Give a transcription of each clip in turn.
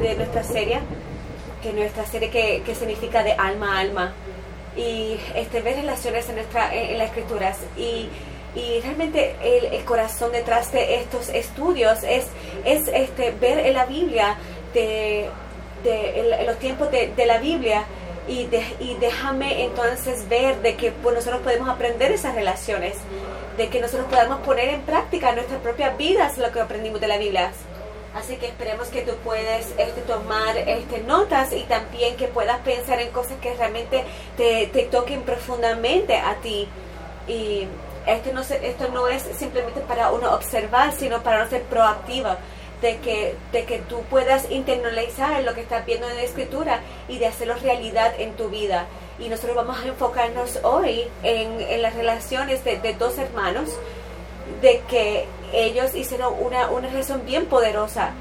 de nuestra serie, que nuestra serie que, que significa de alma a alma, y este, ver relaciones en, nuestra, en, las escrituras. Y, y realmente el, el, corazón detrás de estos estudios es, es este, ver en la Biblia, de, de en los tiempos de, de la Biblia, y, de, y, déjame entonces ver de que pues, nosotros podemos aprender esas relaciones, de que nosotros podamos poner en práctica en nuestras propias vidas lo que aprendimos de la Biblia. Así que esperemos que tú puedas este, tomar este, notas y también que puedas pensar en cosas que realmente te, te toquen profundamente a ti. Y esto no, esto no es simplemente para uno observar, sino para uno ser proactiva. De que, de que tú puedas internalizar lo que estás viendo en la escritura y de hacerlo realidad en tu vida. Y nosotros vamos a enfocarnos hoy en, en las relaciones de, de dos hermanos de que ellos hicieron una, una relación bien poderosa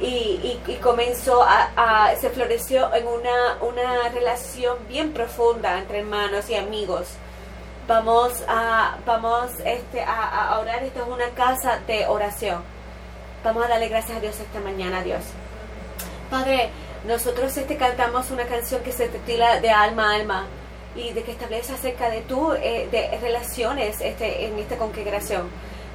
y, y, comenzó a, se floreció en una, una relación bien profunda entre hermanos y amigos. Vamos a, vamos este, a, a orar, esto es una casa de oración. Vamos a darle gracias a Dios esta mañana, Dios. Padre, nosotros este cantamos una canción que se titula de alma a alma y de que establece acerca de tú, eh, de relaciones este, en esta congregación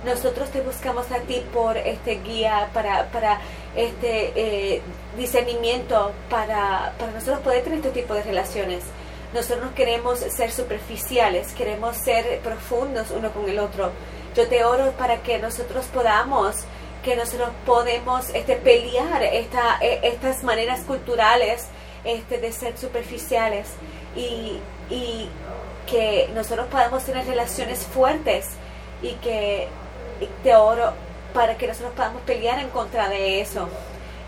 nosotros te buscamos a ti por este guía para, para este eh, discernimiento para, para nosotros poder tener este tipo de relaciones. Nosotros no queremos ser superficiales, queremos ser profundos uno con el otro. Yo te oro para que nosotros podamos, que nosotros podemos este, pelear esta, e, estas maneras culturales este, de ser superficiales y, y que nosotros podamos tener relaciones fuertes y que te oro para que nosotros podamos pelear en contra de eso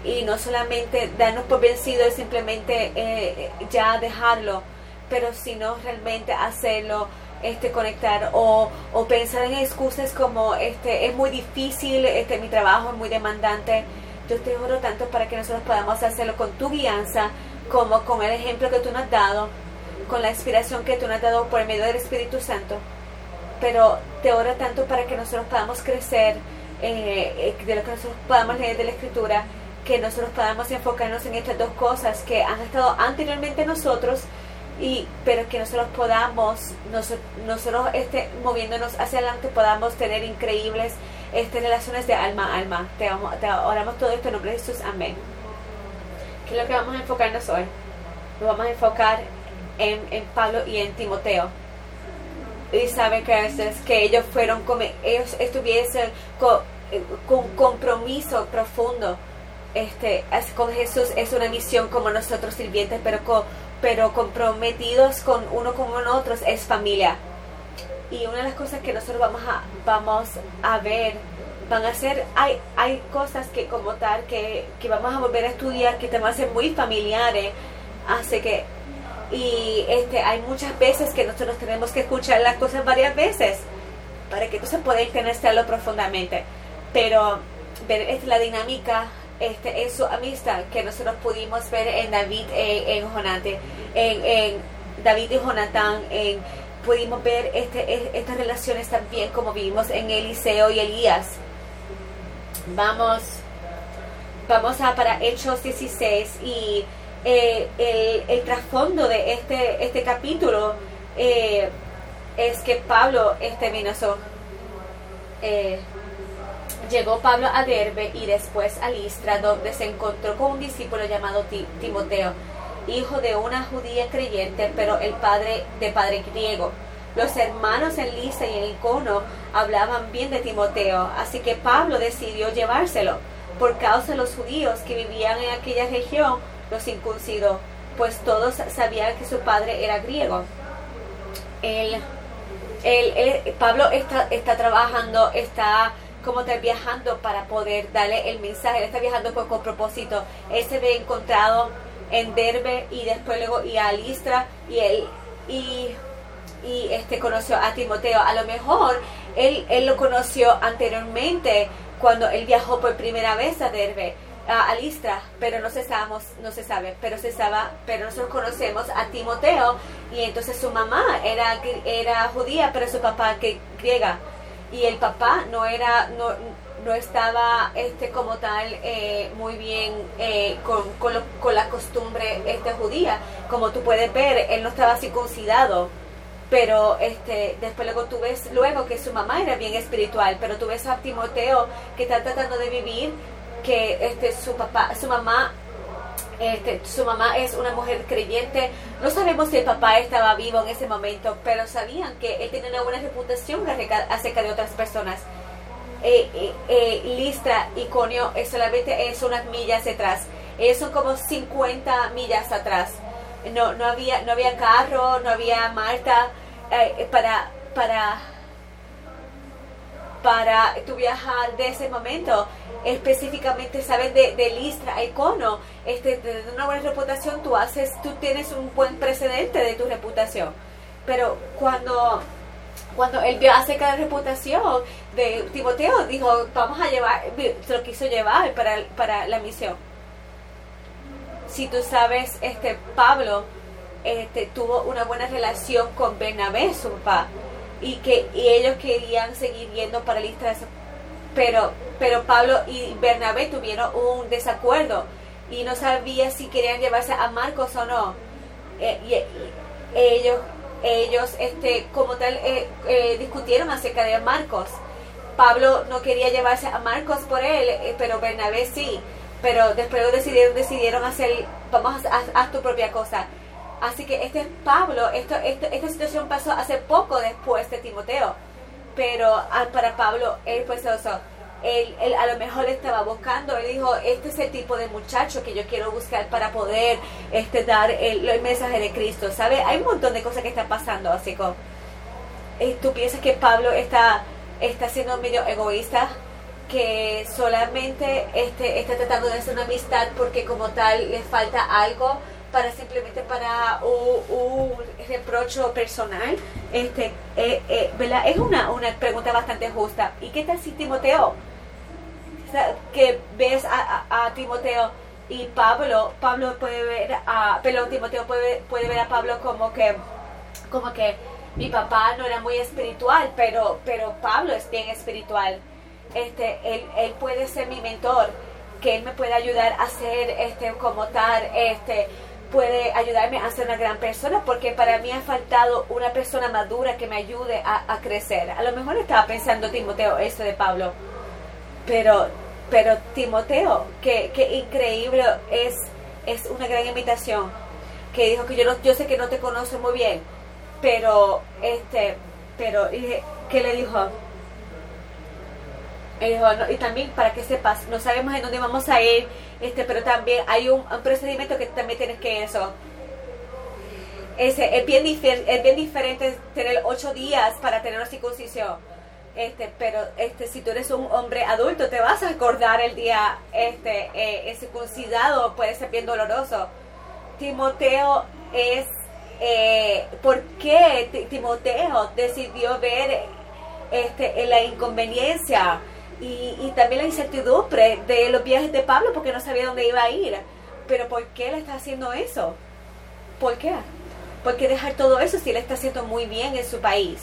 y no solamente darnos por vencido y simplemente eh, ya dejarlo, pero sino realmente hacerlo, este conectar o, o, pensar en excusas como este es muy difícil, este mi trabajo es muy demandante. Yo te oro tanto para que nosotros podamos hacerlo con tu guianza, como con el ejemplo que tú nos has dado, con la inspiración que tú nos has dado por medio del Espíritu Santo pero te oro tanto para que nosotros podamos crecer, eh, eh, de lo que nosotros podamos leer de la Escritura, que nosotros podamos enfocarnos en estas dos cosas que han estado anteriormente nosotros, y pero que nosotros podamos, nosotros, este, moviéndonos hacia adelante, podamos tener increíbles este, relaciones de alma a alma. Te, te oramos todo esto en nombre de Jesús. Amén. ¿Qué es lo que vamos a enfocarnos hoy? Nos vamos a enfocar en, en Pablo y en Timoteo. Y sabe que es, que ellos fueron como ellos estuviesen con, eh, con compromiso profundo. Este con Jesús es una misión como nosotros sirvientes pero pero comprometidos con uno con nosotros es familia. Y una de las cosas que nosotros vamos a vamos a ver van a ser hay hay cosas que como tal que, que vamos a volver a estudiar que te van a ser muy familiares. Así que y este, hay muchas veces que nosotros tenemos que escuchar las cosas varias veces para que entonces pueda entenderlo profundamente. Pero ver es la dinámica este, en su amistad que nosotros pudimos ver en David e, en Jonathan, en, en, David y Jonathan, en, pudimos ver este, estas relaciones también como vimos en Eliseo y Elías. Vamos, vamos a para Hechos 16 y eh, el, trasfondo de este, este capítulo eh, es que Pablo este vino eh, llegó Pablo a Derbe y después a Listra donde se encontró con un discípulo llamado Timoteo hijo de una judía creyente pero el padre de padre griego. Los hermanos en Listra y en Icono hablaban bien de Timoteo así que Pablo decidió llevárselo por causa de los judíos que vivían en aquella región los incuncidó, pues todos sabían que su padre era griego. El, el, Pablo está, está trabajando, está como está viajando para poder darle el mensaje, él está viajando con, propósito. Él se ve encontrado en Derbe y después luego y a Listra y él y, y este conoció a Timoteo. A lo mejor él, él lo conoció anteriormente cuando él viajó por primera vez a Derbe a, Listra, pero no se sabemos, no se sabe, pero se sabe, pero nosotros conocemos a Timoteo y entonces su mamá era era judía, pero su papá que griega. Y el papá no era no no estaba este como tal eh, muy bien eh, con, con, con, la costumbre este judía. Como tú puedes ver él no estaba circuncidado pero este después luego tú ves luego que su mamá era bien espiritual pero tú ves a Timoteo que está tratando de vivir que este su papá su mamá este, su mamá es una mujer creyente. No sabemos si el papá estaba vivo en ese momento, pero sabían que él tenía una buena reputación acerca de otras personas. Eh, eh, eh, Listra y Conio solamente es unas millas atrás. Ellos son como 50 millas atrás. No, no, había, no había carro, no había Marta para, para, para tu viajar de ese momento. Específicamente, sabes, de, de Listra y Cono, este, de una buena reputación, tú haces, tú tienes un buen precedente de tu reputación. Pero cuando cuando él vio acerca de la reputación de Timoteo, dijo, vamos a llevar, se lo quiso llevar para, para la misión. Si tú sabes, este Pablo este, tuvo una buena relación con Bernabé, su papá, y que y ellos querían seguir yendo para Listra, pero, pero Pablo y Bernabé tuvieron un desacuerdo y no sabía si querían llevarse a Marcos o no. Eh, y ellos ellos este como tal eh, eh, discutieron acerca de Marcos. Pablo no quería llevarse a Marcos por él, eh, pero Bernabé sí. Pero después decidieron, decidieron hacer, vamos a hacer tu propia cosa. Así que este es Pablo, esto, esta situación pasó hace poco después de Timoteo. Pero ah, para Pablo, él pues eso él, a lo mejor estaba buscando, él dijo, este es el tipo de muchacho que yo quiero buscar para poder este, dar el, el mensaje de Cristo, ¿sabe? Hay un montón de cosas que están pasando, así como, eh, tú piensas que Pablo está, está siendo medio egoísta, que solamente este, está tratando de hacer una amistad porque como tal le falta algo para simplemente para un, reprocho personal, este, eh, eh. Es una, una pregunta bastante justa. ¿Y qué tal si Timoteo? que ves a, Timoteo y Pablo, Pablo puede ver a, pero Timoteo puede, puede ver a Pablo como que, como que mi papá no era muy espiritual, pero, pero Pablo es bien espiritual. Este, él, él puede ser mi mentor, que él me puede ayudar a ser este, como tal, este, puede ayudarme a ser una gran persona, porque para mí ha faltado una persona madura que me ayude a, a crecer. A lo mejor estaba pensando Timoteo esto de Pablo, pero pero Timoteo, que, increíble, es, es una gran invitación. Que dijo que yo no, yo sé que no te conoce muy bien, pero este, pero ¿qué le dijo? Y también para que sepas, no sabemos en dónde vamos a ir, este, pero también hay un, procedimiento que también tienes que eso. Ese, es, bien es bien diferente tener ocho días para tener una circuncisión. Este pero este si tú eres un hombre adulto te vas a acordar el día este eh, circuncidado puede ser bien doloroso. Timoteo es eh, ¿por qué Timoteo decidió ver este la inconveniencia y, y, también la incertidumbre de los viajes de Pablo porque no sabía dónde iba a ir pero ¿por qué él está haciendo eso? ¿por qué? ¿por dejar todo eso si él está haciendo muy bien en su país?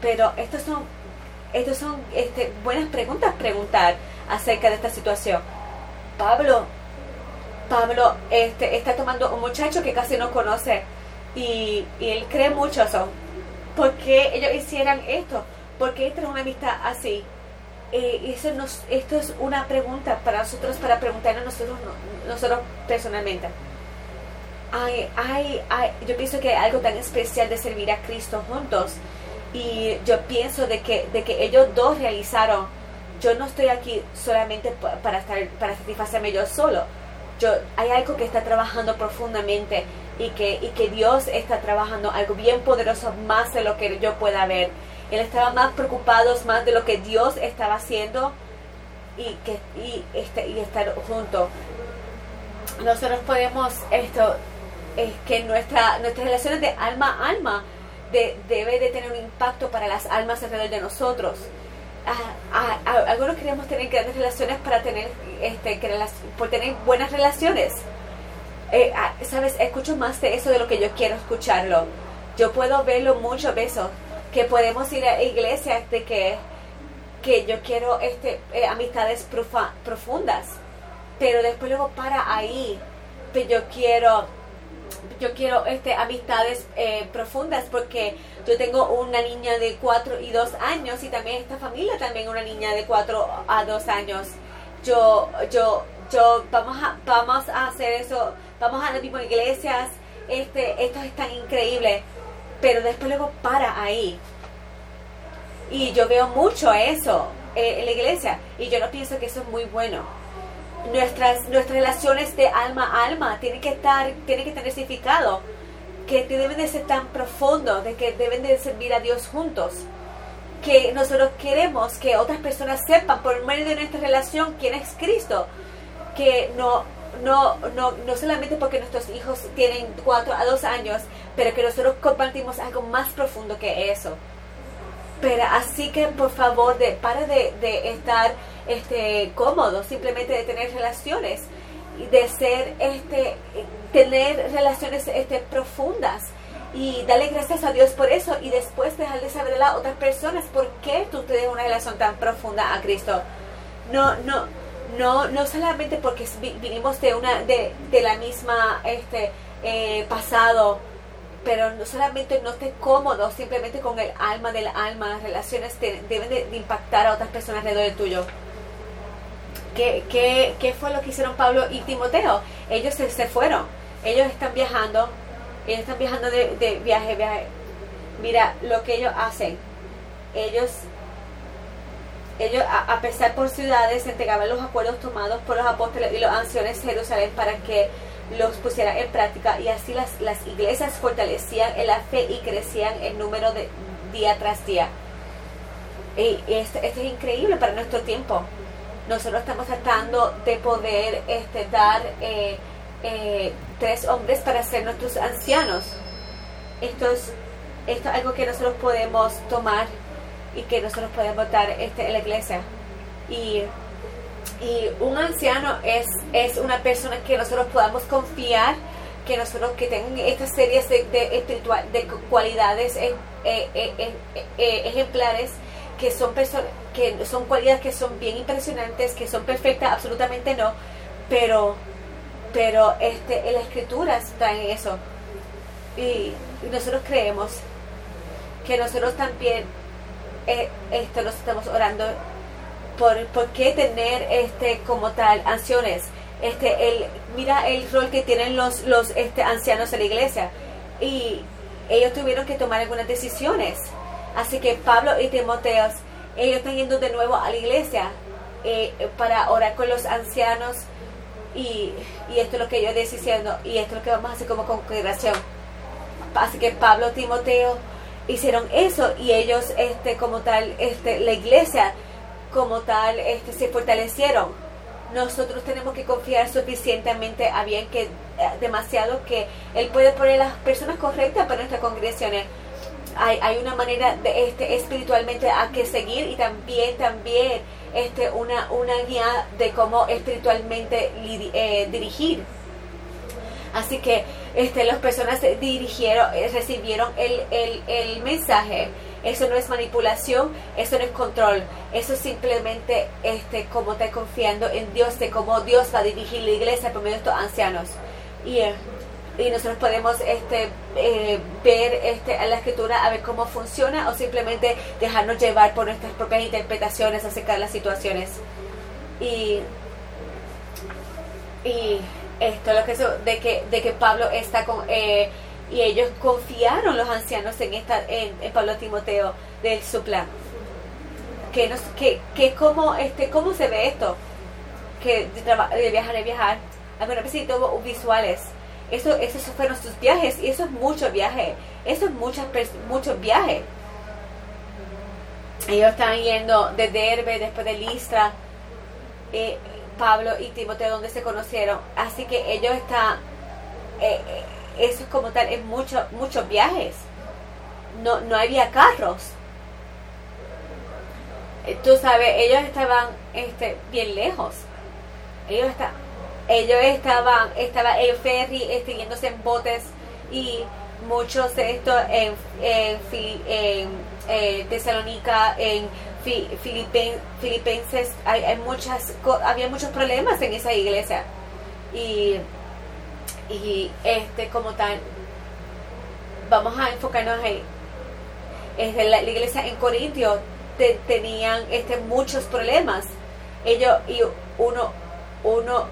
Pero estos son, estos son este, buenas preguntas preguntar acerca de esta situación. Pablo, Pablo este, está tomando un muchacho que casi no conoce y, él cree mucho eso. ¿Por qué ellos hicieran esto? ¿Por qué esta es una amistad así? Eh, eso nos, esto es una pregunta para nosotros, para preguntarnos nosotros, nosotros personalmente. Hay, hay, hay, yo pienso que hay algo tan especial de servir a Cristo juntos y yo pienso de que, de que ellos dos realizaron, yo no estoy aquí solamente para, estar, para satisfacerme yo solo, yo, hay algo que está trabajando profundamente y que, y que Dios está trabajando algo bien poderoso más de lo que yo pueda ver. Él estaba más preocupado más de lo que Dios estaba haciendo y, que, y, este, y estar juntos. Nosotros podemos, esto, es que nuestra, nuestras relaciones de alma a alma debe de tener un impacto para las almas alrededor de nosotros. Ah, ah, algunos queremos tener grandes relaciones para tener, este, que por tener buenas relaciones. Eh, ah, Sabes, escucho más de eso de lo que yo quiero escucharlo. Yo puedo verlo muchas veces, que podemos ir a iglesias de que que yo quiero este, eh, amistades profundas, pero después luego para ahí, que yo quiero yo quiero este, amistades eh, profundas porque yo tengo una niña de 4 y 2 años y también esta familia también una niña de 4 a 2 años. Yo, yo, yo, vamos a, vamos a hacer eso, vamos a las mismas iglesias, este, esto es tan increíble, pero después luego para ahí. Y yo veo mucho eso eh, en la iglesia y yo no pienso que eso es muy bueno. Nuestras, nuestras relaciones de alma a alma tienen que estar, tienen que tener significado, que deben de ser tan profundo, de que deben de servir a Dios juntos, que nosotros queremos que otras personas sepan por medio de nuestra relación quién es Cristo, que no, no, no, no solamente porque nuestros hijos tienen cuatro a dos años, pero que nosotros compartimos algo más profundo que eso. Pero así que por favor, de, para de, de estar este, cómodo simplemente de tener relaciones y de ser, este, tener relaciones este, profundas y darle gracias a Dios por eso y después dejar de saber a otras personas por qué tú tienes una relación tan profunda a Cristo. No, no, no, no solamente porque vinimos de una, de, de la misma este, eh, pasado, pero no solamente no estés cómodo simplemente con el alma del alma, las relaciones deben de, de impactar a otras personas alrededor tuyo. ¿Qué, qué, fue lo que hicieron Pablo y Timoteo? Ellos se, fueron, ellos están viajando, ellos están viajando de, viaje, viaje. Mira lo que ellos hacen. Ellos, ellos a, pesar por ciudades, entregaban los acuerdos tomados por los apóstoles y los ancianos de Jerusalén para que los pusieran en práctica y así las, las iglesias fortalecían en la fe y crecían en número de día tras día. Y esto, esto es increíble para nuestro tiempo nosotros estamos tratando de poder este, dar eh, eh, tres hombres para ser nuestros ancianos. Esto es, esto algo que nosotros podemos tomar y que nosotros podemos dar este, en la iglesia. Y, y un anciano es, es una persona que nosotros podamos confiar que nosotros que tengan estas series de, espiritual, de cualidades eh, ejemplares que son personas que son cualidades que son bien impresionantes, que son perfectas, absolutamente no, pero pero este en las escrituras traen eso. Y, nosotros creemos que nosotros también eh, esto nos estamos orando por, por qué tener este como tal ancianos este el mira el rol que tienen los los este ancianos en la iglesia. Y ellos tuvieron que tomar algunas decisiones. Así que Pablo y Timoteo, ellos están yendo de nuevo a la iglesia eh, para orar con los ancianos. Y, esto es lo que yo estoy diciendo y esto es lo que vamos a hacer como congregación. Así que Pablo, y Timoteo hicieron eso y ellos, este, como tal, este, la iglesia como tal, este, se fortalecieron. Nosotros tenemos que confiar suficientemente a bien que eh, demasiado que él puede poner las personas correctas para nuestras congregaciones hay, hay una manera de este espiritualmente a que seguir y también también este una una guía de cómo espiritualmente eh, dirigir así que este las personas dirigieron eh, recibieron el, el, el mensaje eso no es manipulación, eso no es control, eso es simplemente este, como está confiando en Dios, de cómo Dios va a dirigir la iglesia por medio de estos ancianos. Y eh, y nosotros podemos este, eh, ver este, a la escritura a ver cómo funciona o simplemente dejarnos llevar por nuestras propias interpretaciones acerca de las situaciones. Y, y esto, lo que de que, de que Pablo está con... Eh, y ellos confiaron los ancianos en esta en, Pablo Timoteo de su plan que nos que, que cómo este cómo se ve esto que de, de viajar de viajar algunas veces tuvo visuales eso, esos fueron sus viajes y eso es mucho viaje. Eso es muchas, mucho viaje. Ellos estaban yendo de Derbe, después de Listra, eh, Pablo y Timoteo, donde se conocieron. Así que ellos están, eh, eh, eso es como tal, es mucho, muchos viajes. No, no había carros. Tú sabes, ellos estaban este, bien lejos. Ellos estaban ellos estaban, estaban en ferry, extinguiéndose en botes y muchos de estos en, en, en, Tesalónica, en filipenses hay, muchas había muchos problemas en esa iglesia. Y, y este como tal vamos a enfocarnos ahí la, la, iglesia en Corintio tenían este muchos problemas. Ellos y uno uno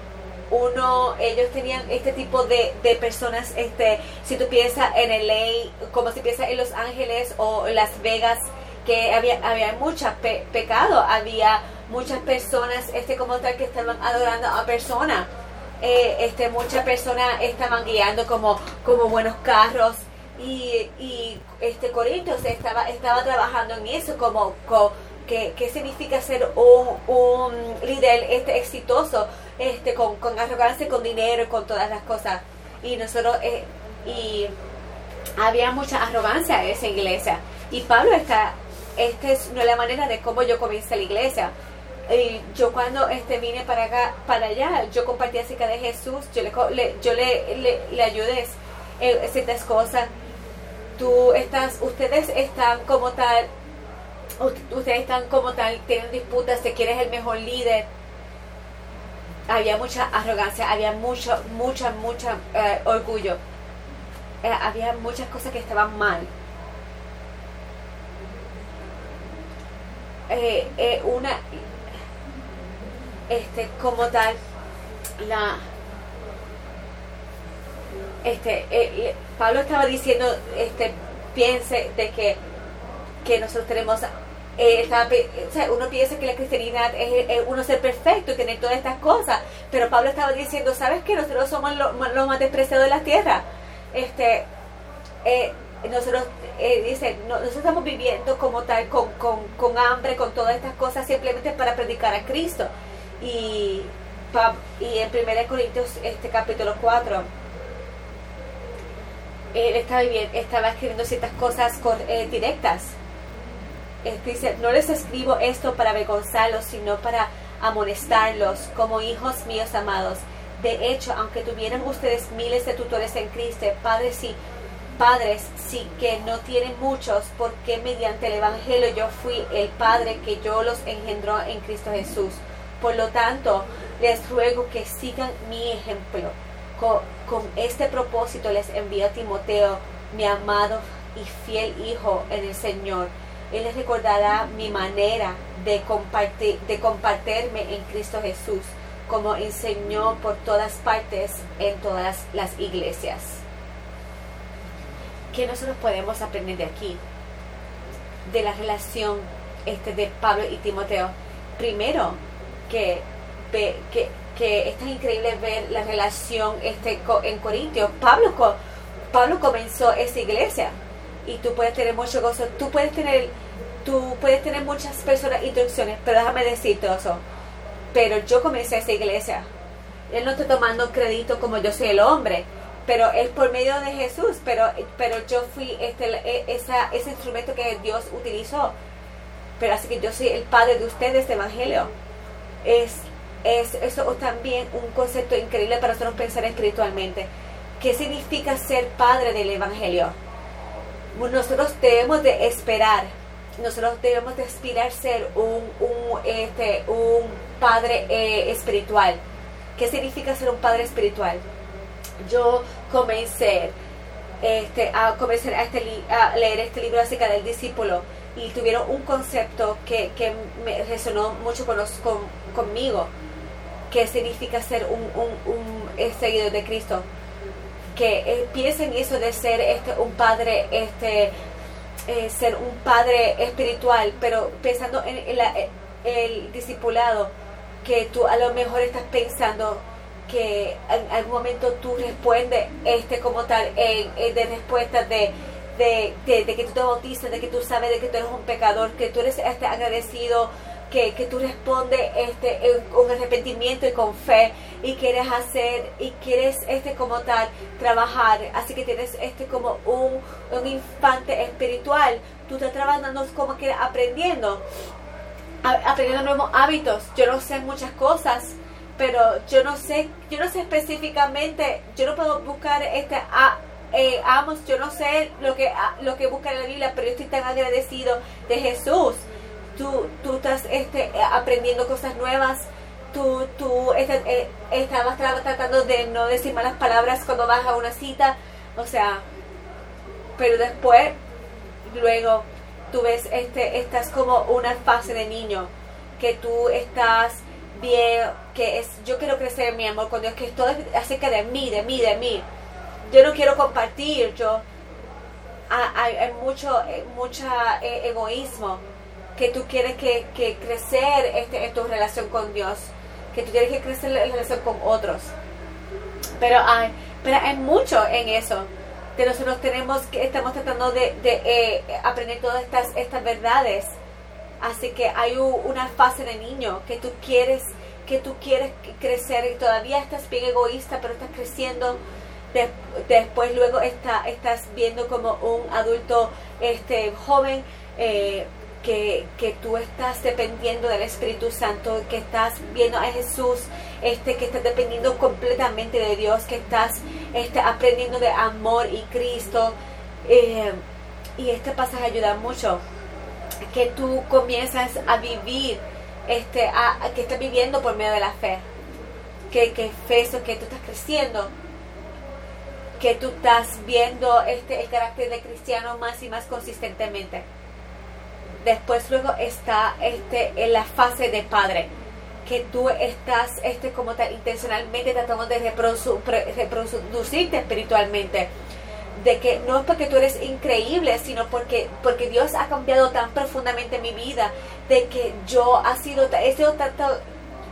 uno ellos tenían este tipo de, de personas este si tú piensas en el ley como si piensas en Los Ángeles o Las Vegas que había, había mucho pecado, había muchas personas este como tal que estaban adorando a personas. Eh, este, muchas personas estaban guiando como, como buenos carros. Y, y este Corintios estaba, estaba trabajando en eso como, que, qué significa ser un, un líder este exitoso este con, con arrogancia con dinero con todas las cosas. Y nosotros eh, y había mucha arrogancia en esa iglesia. Y Pablo está esta es la manera de cómo yo comencé la iglesia. Y yo cuando este vine para acá, para allá, yo compartí acerca de Jesús, yo le, yo le, le, ayudé en ciertas cosas. Tú estás, ustedes están como tal, ustedes están como tal, tienen disputas de quién es el mejor líder. Había mucha arrogancia, había mucho, mucha, mucha eh, orgullo. Eh, había muchas cosas que estaban mal eh, eh, una este como tal la este eh, Pablo estaba diciendo este piense de que que nosotros tenemos eh, uno piensa que la cristianidad es, uno ser perfecto y tener todas estas cosas pero Pablo estaba diciendo sabes que nosotros somos los lo más despreciados de la tierra. Este eh, nosotros eh, dice, nosotros estamos viviendo como tal, con, con, con, hambre, con todas estas cosas, simplemente para predicar a Cristo. Y, y en 1 Corintios, este capítulo 4, él estaba, estaba escribiendo ciertas cosas eh, directas. Dice, no les escribo esto para avergonzarlos, sino para amonestarlos como hijos míos amados. De hecho, aunque tuvieran ustedes miles de tutores en Cristo, padres sí padres sí que no tienen muchos, porque mediante el Evangelio yo fui el Padre que yo los engendró en Cristo Jesús. Por lo tanto, les ruego que sigan mi ejemplo. Con, este propósito les envío a Timoteo, mi amado y fiel hijo en el Señor. Él les recordará mi manera de, compartir, de compartirme en Cristo Jesús, como enseñó por todas partes en todas las iglesias. ¿Qué nosotros podemos aprender de aquí? De la relación este, de Pablo y Timoteo. Primero, que, que, que es tan increíble ver la relación este, en Corintios. Pablo, Pablo comenzó esa iglesia y tú puedes tener mucho gozo. Tú puedes tener, tú puedes tener muchas personas, instrucciones, pero déjame decirte eso. Pero yo comencé esa iglesia. Él no está tomando crédito como yo soy el hombre pero es por medio de Jesús, pero, pero yo fui este, e, esa, ese instrumento que Dios utilizó. Pero así que yo soy el padre de ustedes de Evangelio. Es, es eso también un concepto increíble para nosotros pensar espiritualmente. ¿Qué significa ser padre del Evangelio? Nosotros debemos de esperar, nosotros debemos de aspirar ser un, un, este, un padre eh, espiritual. ¿Qué significa ser un padre espiritual? yo comencé este, a, comencé a, este, leer este libro acerca del discípulo y tuvieron un concepto que, que me resonó mucho con con, conmigo, que significa ser un, un, un seguidor de Cristo. Que eh, piensen eso de ser este, un padre, este, eh, ser un padre espiritual, pero pensando en, el discipulado, que tú a lo mejor estás pensando que en algún momento tú respondes este como tal en, de respuestas de, de, de, que tú te bautizas, de que tú sabes de que tú eres un pecador, que tú eres este agradecido, que, que tú respondes este con arrepentimiento y con fe y quieres hacer y quieres este como tal trabajar, así que tienes este como un, un infante espiritual, tú estás trabajando como que aprendiendo, aprendiendo nuevos hábitos, yo no sé muchas cosas pero yo no sé, yo no sé específicamente, yo no puedo buscar este a, eh, yo no sé lo que lo que busca la Biblia, pero yo estoy tan agradecido de Jesús. Tú, tú estás este, aprendiendo cosas nuevas, tú, tú eh, estabas tratando de no decir malas palabras cuando vas a una cita, o sea, pero después, luego, tú ves, este, estás como una fase de niño, que tú estás bien, que es, yo quiero crecer mi amor con Dios, que es todo acerca de mí, de mí, de mí. Yo no quiero compartir, yo, hay, mucho, eh, mucha eh, egoísmo, que tú quieres que, que crecer este, en tu relación con Dios que tú tienes que crecer la relación con otros. Pero hay, pero hay mucho en eso. Que nosotros tenemos que estamos tratando de, eh, aprender todas estas, estas verdades. Así que hay una fase de niño que tú quieres que tú quieres crecer y todavía estás bien egoísta, pero estás creciendo. después luego está, estás viendo como un adulto este joven eh, que, tú estás dependiendo del Espíritu Santo, que estás viendo a Jesús, este, que estás dependiendo completamente de Dios, que estás este, aprendiendo de amor y Cristo. Eh, y este pasaje ayuda mucho, que tú comienzas a vivir, este, a, que estás viviendo por medio de la fe, que, que fe eso, que tú estás creciendo, que tú estás viendo este, el carácter de cristiano más y más consistentemente. Después luego está este en la fase de padre. Que tú estás este como tal intencionalmente tratando de reproducirte espiritualmente de que no es porque tú eres increíble sino porque porque Dios ha cambiado tan profundamente mi vida de que yo ha sido he tanto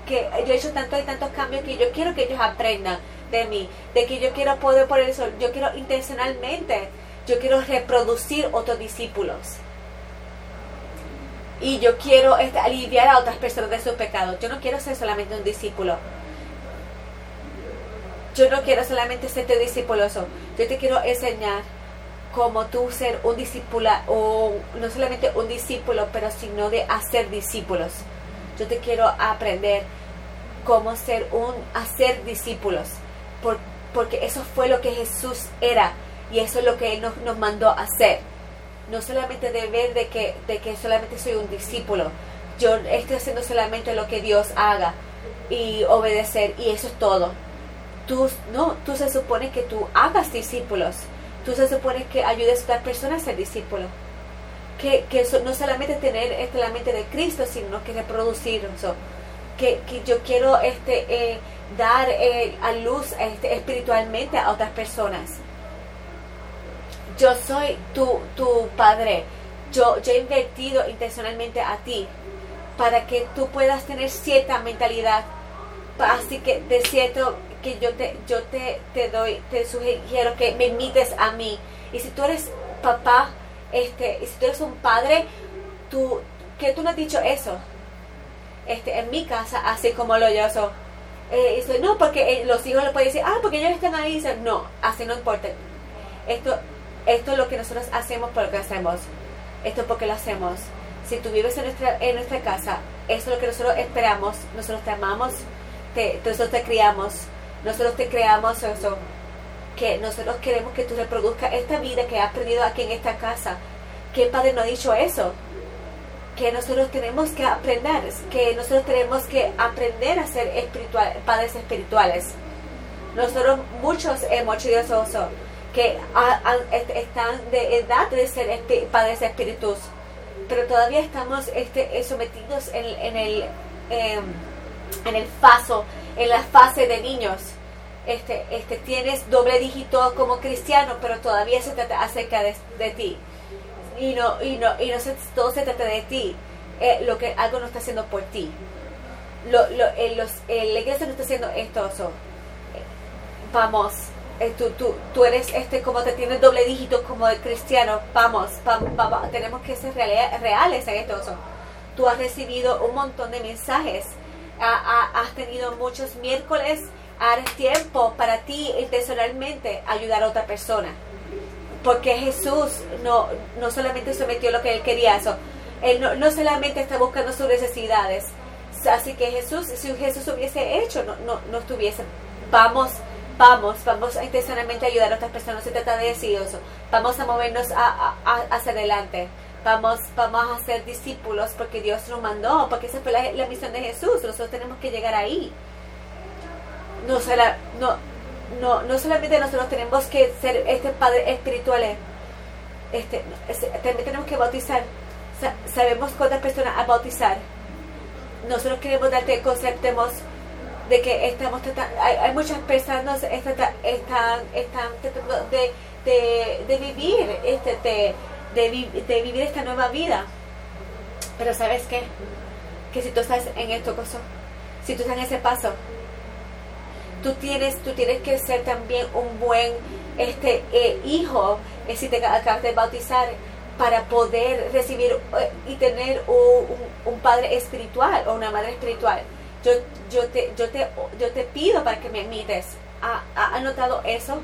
que yo he hecho tantos y tantos cambios que yo quiero que ellos aprendan de mí de que yo quiero poder por eso yo quiero intencionalmente yo quiero reproducir otros discípulos y yo quiero este, aliviar a otras personas de sus pecados. Yo no quiero ser solamente un discípulo. Yo no quiero solamente ser tu discípuloso. Yo te quiero enseñar cómo tú ser un discípulo, o no solamente un discípulo, pero sino de hacer discípulos. Yo te quiero aprender cómo ser un hacer discípulos. porque eso fue lo que Jesús era y eso es lo que Él nos, nos mandó hacer no solamente de ver de que, de que solamente soy un discípulo, yo estoy haciendo solamente lo que Dios haga y obedecer y eso es todo. Tú, no, tú se supone que tú hagas discípulos, tú se supone que ayudes a otras personas a ser discípulos. Que, que eso, no solamente tener este, la mente de Cristo, sino que reproducir eso. Que, que yo quiero este, eh, dar eh, a luz este, espiritualmente a otras personas yo soy tu, tu padre, yo, yo he invertido intencionalmente a ti para que tú puedas tener cierta mentalidad. Así que de cierto que yo te, yo te, te doy, te sugiero que me imites a mí. Y si tú eres papá, este, y si tú eres un padre, tú, que tú no has dicho eso. Este, en mi casa, así como lo yo soy. Eh, no, porque eh, los hijos le pueden decir, ah, porque ellos están ahí. no, así no importa. Esto esto es lo que nosotros hacemos por lo que hacemos. Esto es porque lo hacemos. Si tú vives en nuestra, en nuestra casa, eso es lo que nosotros esperamos. Nosotros te amamos, te, nosotros te criamos, nosotros te creamos eso. Que nosotros queremos que tú reproduzcas esta vida que has aprendido aquí en esta casa. ¿Qué padre no ha dicho eso? Que nosotros tenemos que aprender, que nosotros tenemos que aprender a ser padres espirituales. Nosotros muchos hemos hecho eso que están de edad de ser padres espíritus, pero todavía estamos este, sometidos en, en el em, en el paso, en la fase de niños. Este, este, tienes doble dígito como cristiano, pero todavía se trata acerca de, ti. Y no, y no, y no se, todo se trata de ti. Eh, lo que algo no está haciendo por ti. Lo, lo, eh, los, eh, la iglesia no está haciendo esto. vamos, eh, tú, tú, tú, eres este como te tienes doble dígito como cristiano, vamos, vamos, tenemos que ser reales en esto. Tú has recibido un montón de mensajes, has tenido muchos miércoles, ahora tiempo para ti intencionalmente ayudar a otra persona. Porque Jesús no, no solamente sometió lo que él quería, eso, él no, no solamente está buscando sus necesidades. Así que Jesús, si Jesús hubiese hecho, no, no, no estuviese, vamos vamos, vamos a intencionalmente ayudar a otras personas, se trata de decir eso, vamos a movernos a, hacia adelante, vamos, vamos a ser discípulos porque Dios nos mandó, porque esa fue la, misión de Jesús, nosotros tenemos que llegar ahí. No, no, no, no solamente nosotros tenemos que ser este padre espirituales, este, también tenemos que bautizar. sabemos cuántas personas a bautizar. Nosotros queremos darte conceptos de que estamos tratando, hay, muchas personas están, están, están tratando de, de, vivir este, de, de, vivir esta nueva vida. Pero sabes qué? Que si tú estás en esto, si tú estás en ese paso, tú tienes, tú tienes que ser también un buen este eh, hijo, eh, si te acabas de bautizar, para poder recibir eh, y tener un, padre espiritual o una madre espiritual. Yo, yo, te, yo, te, yo te pido para que me imites. ¿Ha, ha notado eso?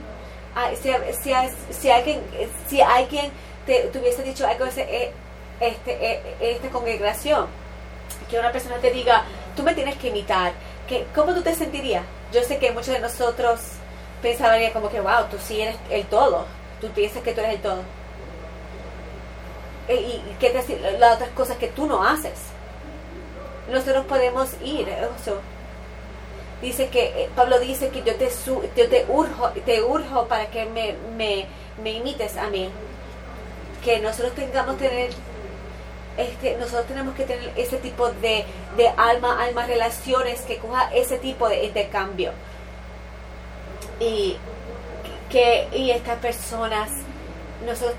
Ah, si, si, si, alguien, si alguien te, hubiese dicho algo de este, esta congregación, que una persona te diga, tú me tienes que imitar, que, ¿cómo tú te sentirías? Yo sé que muchos de nosotros pensarían como que, wow, tú sí eres el todo, tú piensas que tú eres el todo. E, ¿Y, qué te las otras cosas que tú no haces? Nosotros podemos ir, dice que eh, Pablo dice que yo te yo te urjo te urjo para que me, imites a mí que nosotros tengamos tener este, nosotros tenemos que tener ese tipo de, de alma, alma relaciones que coja ese tipo de intercambio. Y que y estas personas, nosotros,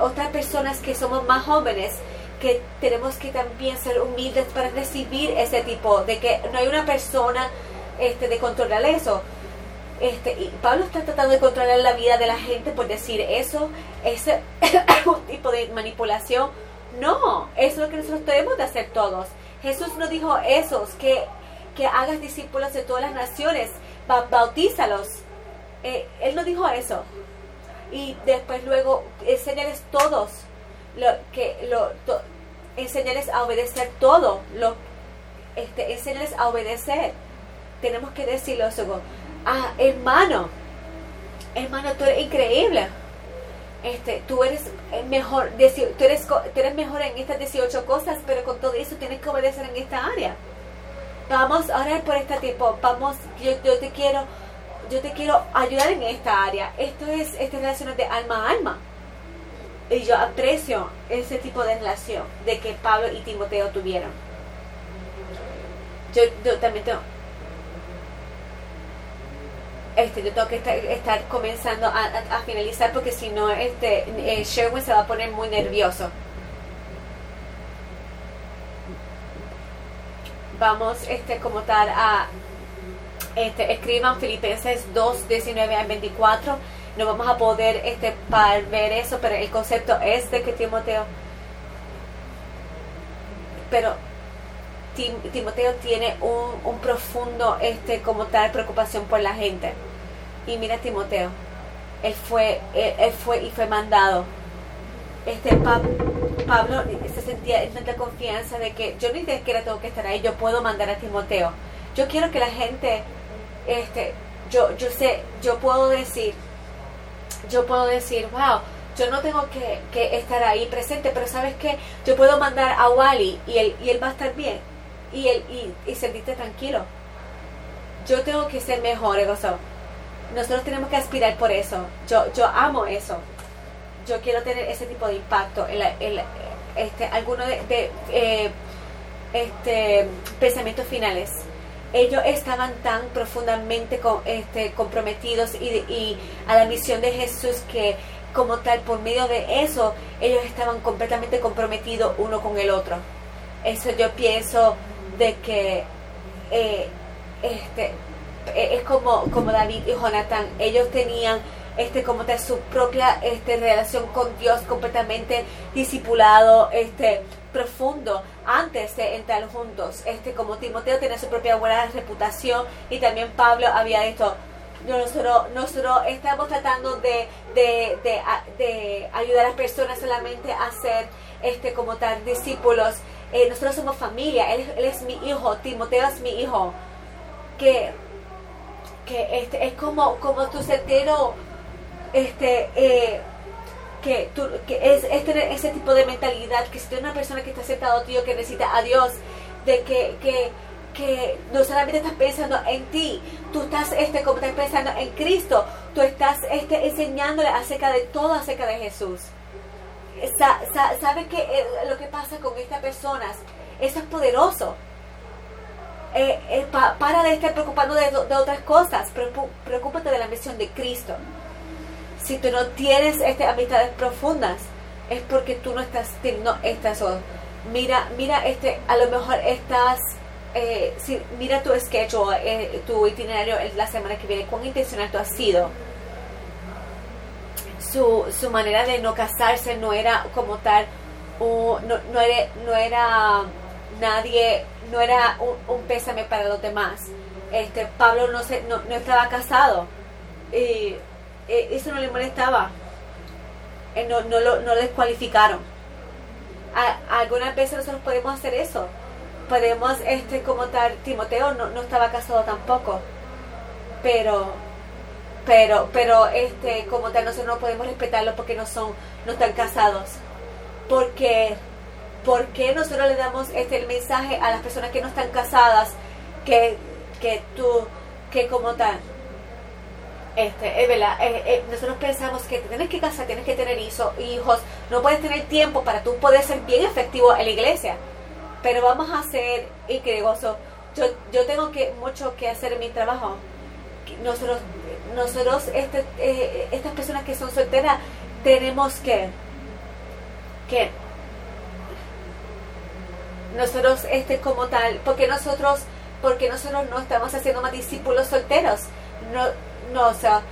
otras personas que somos más jóvenes, que tenemos que también ser humildes para recibir ese tipo, de que no hay una persona este, de controlar eso. Este, y Pablo está tratando de controlar la vida de la gente por decir eso, ese un tipo de manipulación no, eso es lo que nosotros debemos de hacer todos. Jesús nos dijo eso, que, que hagas discípulos de todas las naciones, bautízalos. Eh, él nos dijo eso. Y después luego enseñales todos, lo, que, lo, enseñales a obedecer todo, lo, este, enseñales a obedecer. Tenemos que decirlo, ah, hermano, hermano, tú eres increíble este, tú eres mejor, tú eres, tú eres mejor en estas 18 cosas, pero con todo eso tienes que obedecer en esta área. Vamos a orar por este tiempo, vamos, yo, te quiero, yo te quiero ayudar en esta área. Esto es esta relación de alma a alma. Y yo aprecio ese tipo de relación de que Pablo y Timoteo tuvieron. Yo, yo también tengo, este, yo tengo que estar, comenzando a, finalizar porque si no, este, eh, Sherwin se va a poner muy nervioso. Vamos, este, como tal, a, este, escriban Filipenses 2, 19 al 24. No vamos a poder, este, para ver eso, pero el concepto es de que Timoteo, pero Timoteo tiene un, un, profundo, este, como tal, preocupación por la gente. Y mira Timoteo, él fue, él, fue y fue mandado. Este Pablo se sentía en tanta confianza de que yo ni siquiera tengo que estar ahí, yo puedo mandar a Timoteo. Yo quiero que la gente, este, yo, yo sé, yo puedo decir, yo puedo decir, wow, yo no tengo que, que estar ahí presente, pero sabes que yo puedo mandar a Wally y él, y él va a estar bien y, él, y, y sentirte tranquilo. Yo tengo que ser mejor, Egoso. Nosotros tenemos que aspirar por eso. Yo, yo amo eso. Yo quiero tener ese tipo de impacto en, este, algunos de, eh, este, pensamientos finales. Ellos estaban tan profundamente este, comprometidos y, y a la misión de Jesús que como tal, por medio de eso, ellos estaban completamente comprometidos uno con el otro. Eso yo pienso de que eh, este, e, es como, como David y Jonathan, ellos tenían este como de su propia este, relación con Dios completamente discipulado, este profundo antes de entrar juntos. Este como Timoteo tiene su propia buena reputación y también Pablo había esto. Nosotros, nosotros estamos tratando de, de, de, de ayudar a las personas solamente a ser este como tal discípulos eh, nosotros somos familia, él, es mi hijo, Timoteo es mi hijo, que, que este, es como, como tu este, eh, que, tú, que es, es, ese tipo de mentalidad, que si tú una persona que está aceptado a que necesita a Dios, de que, que, que no solamente estás pensando en ti, tú estás este, como estás pensando en Cristo, tú estás este, enseñándole acerca de todo acerca de Jesús. Sa, ¿Sabe que eh, lo que pasa con estas personas? Eso es poderoso. Eh, eh, para de estar preocupando de, de otras cosas, preocúpate de la misión de Cristo si tú no tienes este, amistades profundas, es porque tú no estás teniendo estas Mira, mira, este, a lo mejor estás, eh, si, mira tu schedule, eh, tu itinerario la semana que viene, cuán intencional tú has sido. Su, su manera de no casarse no era como tal, no, no, era, no era nadie, no era un, pésame para los demás. Este, Pablo no, se, no, no estaba casado. Y eh, eso no le molestaba. Eh, no, no, lo, no descualificaron. algunas veces nosotros podemos hacer eso. Podemos, este, como tal, Timoteo no, no estaba casado tampoco. Pero, pero, pero, este, como tal, nosotros no podemos respetarlo porque no son, no están casados. Porque, porque nosotros le damos este el mensaje a las personas que no están casadas que, que tú, que como tal, este, es verdad, eh, eh, nosotros pensamos que tienes que casar, tienes que tener hijos, no puedes tener tiempo para tú poder ser bien efectivo en la iglesia. Pero vamos a ser increíbles. Yo, yo tengo que mucho que hacer en mi trabajo. Nosotros, nosotros este, eh, estas personas que son solteras, tenemos que, que nosotros este como tal, porque nosotros, porque nosotros no estamos haciendo más discípulos solteros. No, no, o sea,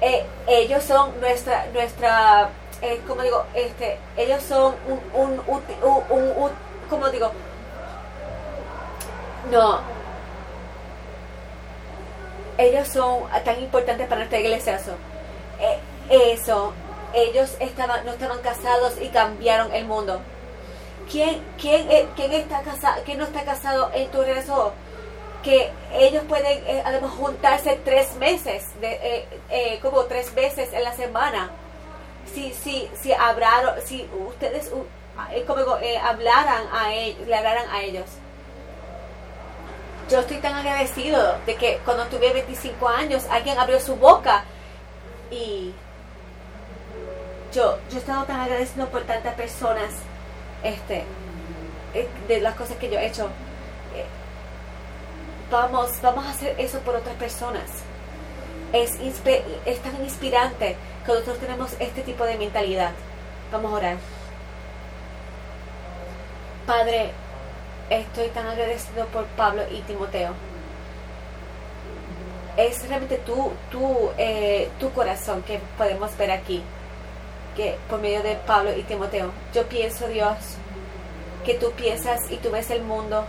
eh, ellos son nuestra, nuestra, eh, como digo, este, ellos son un, un, un, un, como digo, no, ellos son tan importantes para nuestra iglesia, eso, eh, eso, ellos estaban, no estaban casados y cambiaron el mundo. ¿Quién, quién, quién está casado, quién no está casado en tu relación? que ellos pueden eh, juntarse tres meses, de, eh, eh, como tres veces en la semana. Si, si, si hablaron, si ustedes como hablaran a ellos, le hablaran a ellos. Yo estoy tan agradecido de que cuando tuve 25 años alguien abrió su boca y yo, yo he estado tan agradecido por tantas personas este, de las cosas que yo he hecho vamos, vamos a hacer eso por otras personas. Es, es tan inspirante que nosotros tenemos este tipo de mentalidad. Vamos a orar. Padre, estoy tan agradecido por Pablo y Timoteo. Es realmente tu, tu, eh, tu corazón que podemos ver aquí, que por medio de Pablo y Timoteo. Yo pienso, Dios, que tú piensas y tú ves el mundo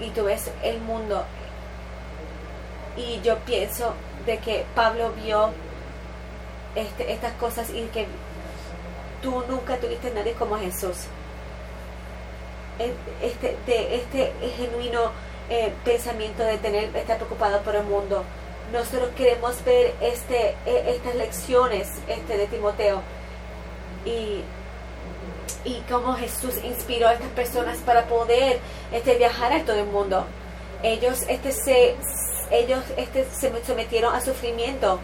y tú ves el mundo. Y yo pienso de que Pablo vio este, estas cosas y que tú nunca tuviste nadie como Jesús. Este, de este genuino eh, pensamiento de tener estar preocupado por el mundo. Nosotros queremos ver este, e, estas lecciones este, de Timoteo y y cómo Jesús inspiró a estas personas para poder este, viajar a todo el mundo. Ellos, este, se, ellos este, se sometieron a sufrimiento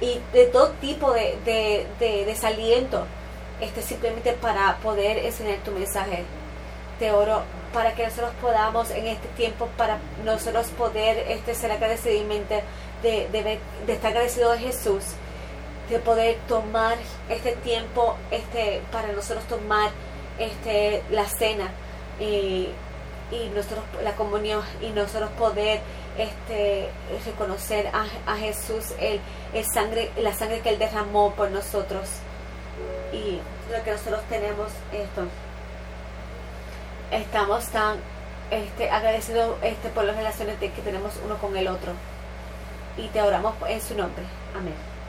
y de todo tipo de, de, desaliento, este, simplemente para poder enseñar tu mensaje. Te oro para que nosotros podamos en este tiempo, para nosotros poder este, ser agradecidamente de, de, de estar agradecidos de Jesús de poder tomar este tiempo este para nosotros tomar este la cena y, nosotros la comunión y nosotros poder este reconocer a, Jesús el, el, sangre la sangre que él derramó por nosotros. Y lo que nosotros tenemos esto estamos tan este, agradecidos este, por las relaciones que tenemos uno con el otro. Y te oramos en su nombre. Amén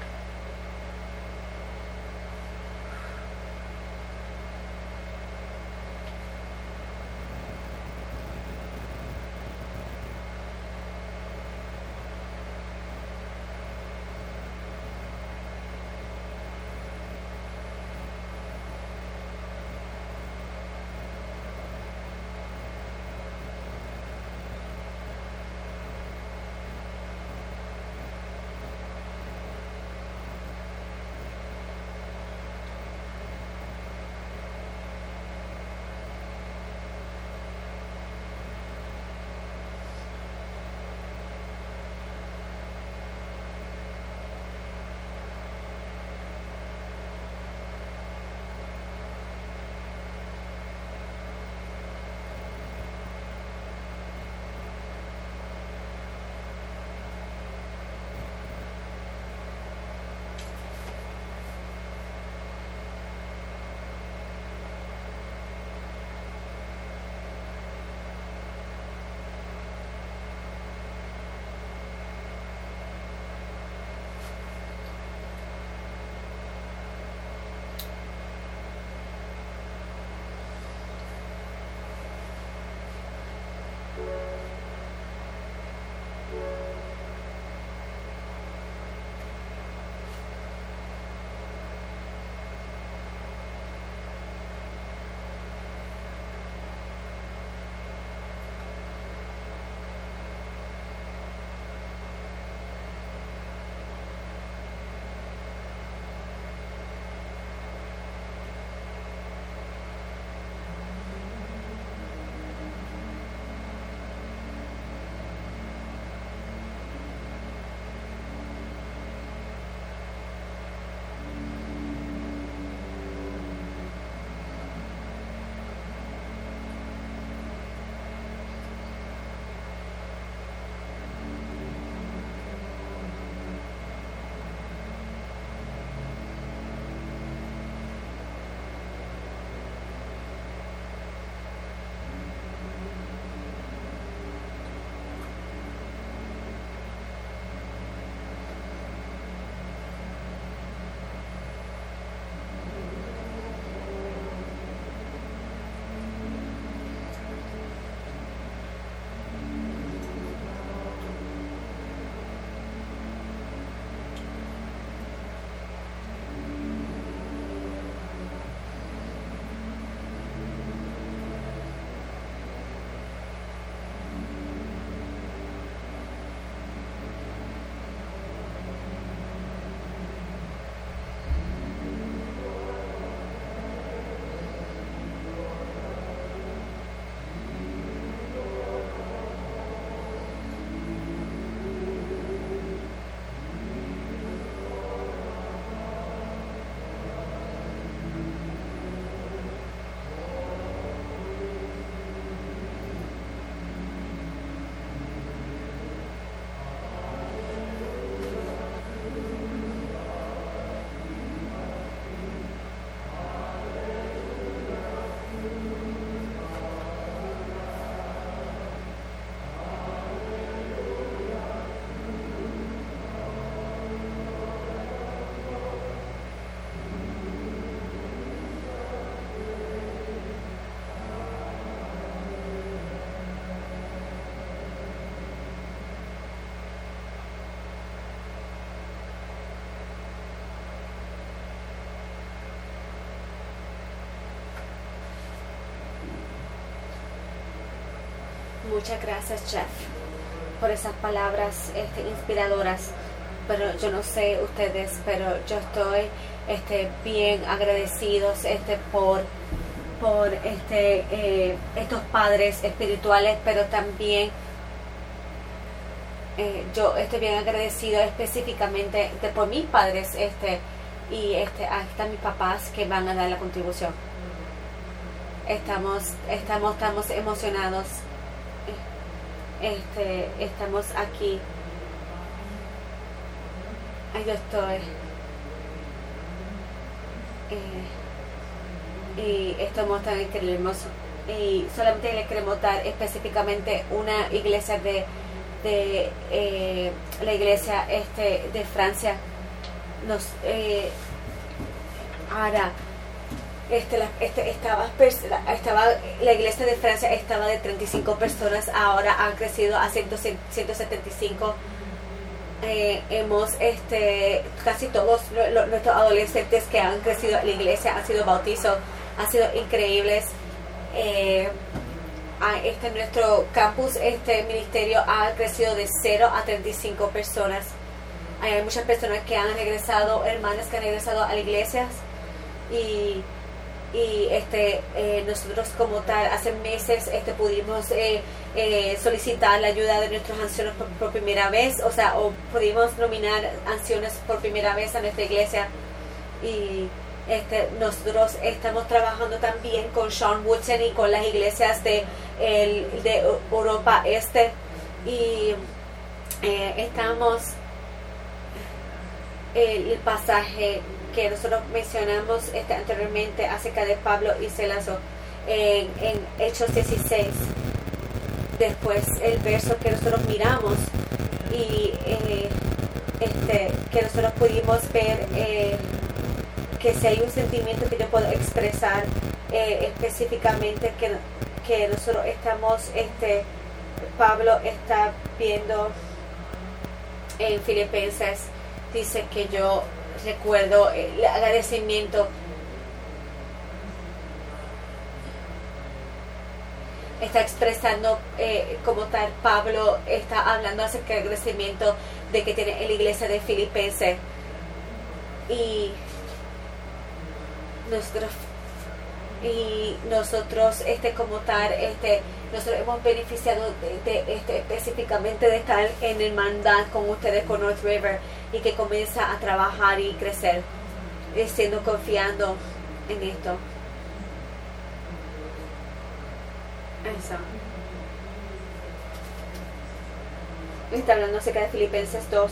Muchas gracias, Jeff, por esas palabras este, inspiradoras. Pero yo no sé ustedes, pero yo estoy este, bien agradecidos este, por, por este, eh, estos padres espirituales, pero también eh, yo estoy bien agradecido específicamente por mis padres este, y este, mis papás que van a dar la contribución. Estamos, estamos, estamos emocionados. Este, estamos aquí. Yo estoy. Eh, y estamos tan queremos y solamente le queremos dar específicamente una iglesia de, de eh, la iglesia este de Francia nos eh, ahora este, la, este, estaba, estaba, la iglesia de Francia estaba de 35 personas, ahora han crecido a 175. Eh, hemos, este, casi todos nuestros adolescentes que han crecido en la iglesia han sido bautizos, han sido increíbles. Eh, este, nuestro campus, este ministerio ha crecido de 0 a 35 personas. Hay muchas personas que han regresado, hermanas que han regresado a las iglesias y y este eh, nosotros como tal hace meses este pudimos eh, eh, solicitar la ayuda de nuestros ancianos por, primera vez o sea o pudimos nominar ancianos por primera vez a nuestra iglesia. Y este nosotros estamos trabajando también con Sean Woodson y con las iglesias de el, de Europa Este. Y estamos el pasaje que nosotros mencionamos este, anteriormente acerca de Pablo y Celazo en, en, Hechos 16. Después el verso que nosotros miramos y eh, este, que nosotros pudimos ver eh, que si hay un sentimiento que yo puedo expresar eh, específicamente que, que nosotros estamos, este, Pablo está viendo en Filipenses, dice que yo recuerdo el agradecimiento. Está expresando eh, como tal Pablo está hablando acerca del agradecimiento de que tiene en la iglesia de Filipenses. Y nosotros y nosotros este como tal este nosotros hemos beneficiado de, este específicamente de estar en el mandat con ustedes con North River y que comienza a trabajar y crecer eh, siendo confiando en esto. Eso. Está hablando acerca de Filipenses 2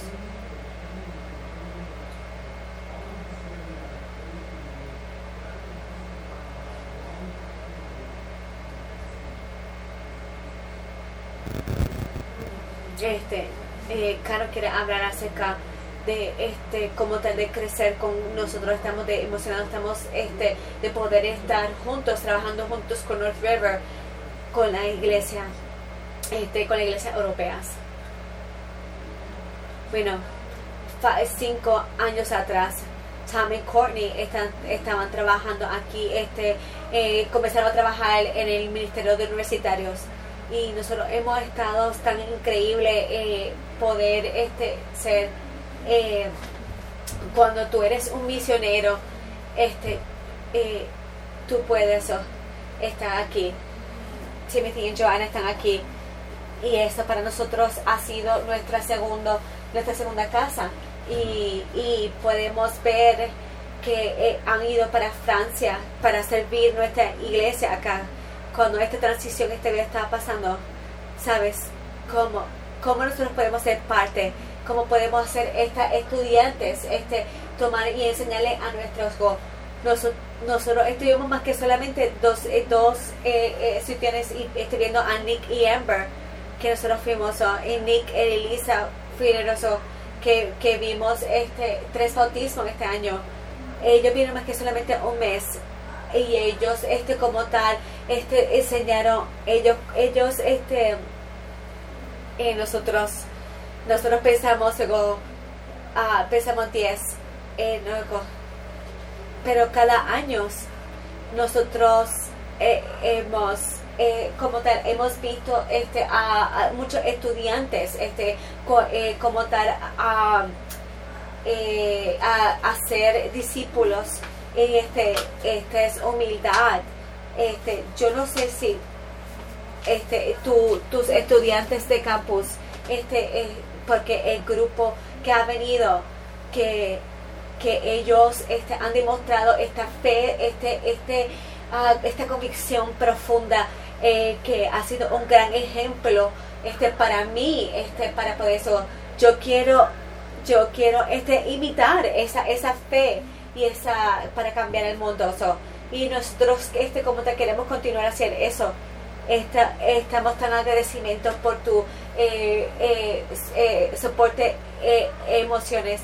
este eh, Caro quiere hablar acerca de este como tal de crecer con nosotros. Estamos de emocionados estamos este de poder estar juntos trabajando juntos con North River con la iglesia este con la iglesia europeas. Bueno cinco años atrás Tom y Courtney están, estaban trabajando aquí este eh, comenzaron a trabajar en el ministerio de universitarios y nosotros hemos estado tan increíble eh, poder este ser eh, cuando tú eres un misionero este eh, tú puedes oh, estar aquí. Timothy y Joanna están aquí. Y esto para nosotros ha sido nuestra segundo nuestra segunda casa. Y, y podemos ver que han ido para Francia para servir nuestra iglesia acá cuando esta transición este día estaba pasando, ¿sabes? ¿Cómo, cómo nosotros podemos ser parte, cómo podemos ser esta, estudiantes, este, tomar y enseñarle a nuestros go. Nosotros, nosotros estuvimos más que solamente dos, eh, dos eh, eh, estudiantes y estoy viendo a Nick y Amber que nosotros fuimos oh, y Nick y Elisa fueron que, que vimos este tres bautismos este año ellos vieron más que solamente un mes y ellos este como tal este enseñaron ellos ellos este eh, nosotros nosotros pensamos luego ah, pensamos 10 eh, pero cada año nosotros eh, hemos eh, como tal hemos visto este a, muchos estudiantes este eh, como tal a, a, ser discípulos este esta es humildad. Este yo no sé si este tu, tus estudiantes de campus este porque el grupo que ha venido que que ellos este, han demostrado esta fe este este uh, esta convicción profunda eh, que ha sido un gran ejemplo este para mí este para poder eso yo quiero yo quiero este imitar esa esa fe esa para cambiar el mundo y nosotros este como te queremos continuar hacer eso Esta, estamos tan agradecidos por tu eh, eh, soporte emociones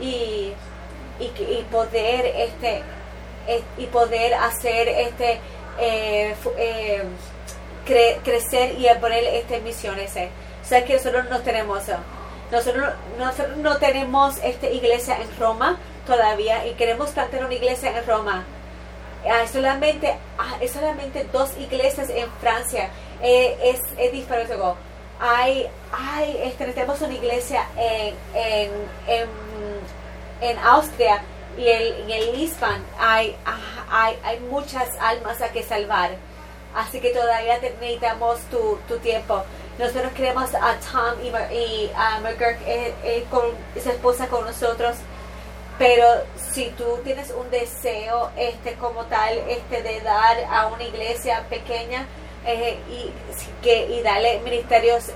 y, y, poder este y poder hacer este crecer y poner estas misiones. ¿eh? O sea que nosotros no tenemos, eh, nosotros, nosotros no tenemos esta iglesia en Roma todavía y queremos plantar una iglesia en Roma. Hay solamente, hay solamente dos iglesias en Francia. Eh, es, es diferente. Hay, hay, este, tenemos una iglesia en, en, en, en Austria y el, en el Lisbon hay, hay, hay muchas almas a que salvar así que todavía necesitamos tu, tu tiempo. Nosotros queremos a Tom y, y a McGurk eh, eh, con su esposa con nosotros, pero si tú tienes un deseo este como tal este de dar a una iglesia pequeña eh, y que y darle ministerios,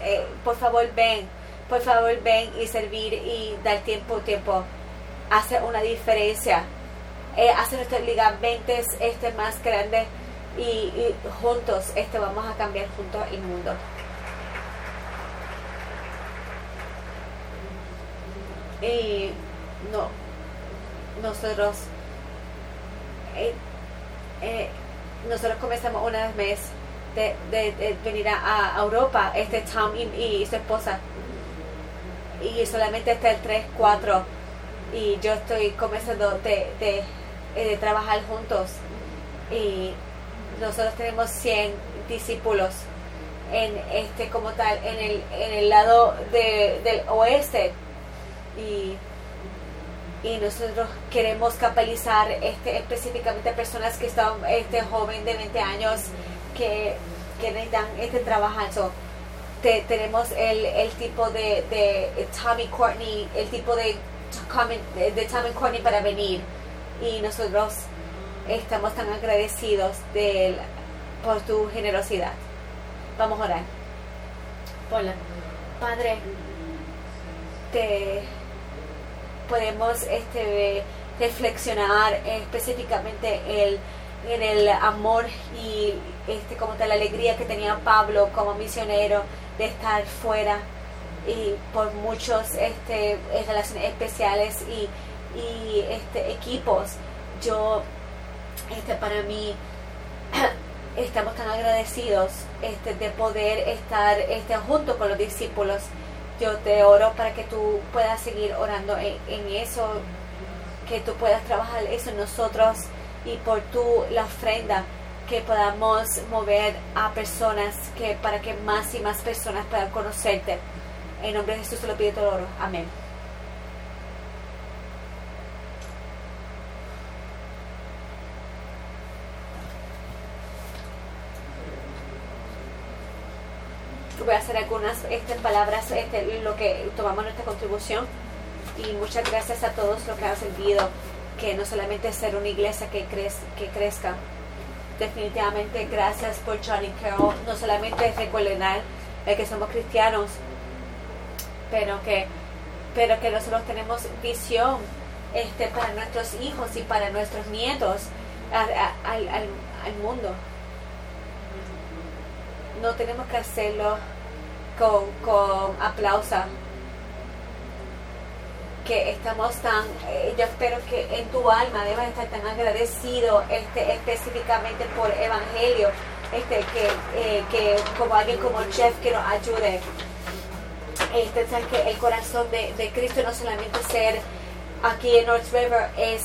por favor ven, por favor ven y servir y dar tiempo tiempo hace una diferencia. hace nuestros ligamentos este más grandes y, juntos este vamos a cambiar juntos el mundo. Y no, nosotros eh, eh, nosotros comenzamos una vez de, de, venir a, Europa, este Tom y, su esposa. Y solamente está el 3, 4. Y yo estoy comenzando de, de, eh, de trabajar juntos. Y nosotros tenemos 100 discípulos en este como tal en el, en el lado del oeste y, y nosotros queremos capitalizar este específicamente personas que están este joven de 20 años que, que necesitan este trabajo tenemos el, el tipo de, de Tommy Courtney el tipo de, de Tommy Courtney para venir y nosotros estamos tan agradecidos de por tu generosidad. Vamos a orar. Hola. Padre, te podemos este, reflexionar específicamente el, en el amor y este, como tal la alegría que tenía Pablo como misionero de estar fuera y por muchos este, relaciones especiales y, y este, equipos. Yo este, para mí estamos tan agradecidos este, de poder estar este, junto con los discípulos. Yo te oro para que tú puedas seguir orando en, eso, que tú puedas trabajar eso en nosotros y por tu la ofrenda que podamos mover a personas que para que más y más personas puedan conocerte. En nombre de Jesús te lo pido todo oro. Amén. Voy a hacer algunas estas palabras, este, lo que tomamos nuestra contribución. Y muchas gracias a todos los que han sentido que no solamente ser una iglesia que, crez, que crezca, definitivamente gracias por Johnny Carroll, no solamente recordar que somos cristianos, pero que, pero que nosotros tenemos visión este, para nuestros hijos y para nuestros nietos al, al, al mundo. No tenemos que hacerlo con, con aplauso que estamos tan, eh, yo espero que en tu alma debas estar tan agradecido este, específicamente por Evangelio, este, que, eh, que como alguien como Jeff que nos ayude. Este, que el corazón de, de, Cristo no solamente ser aquí en North River, es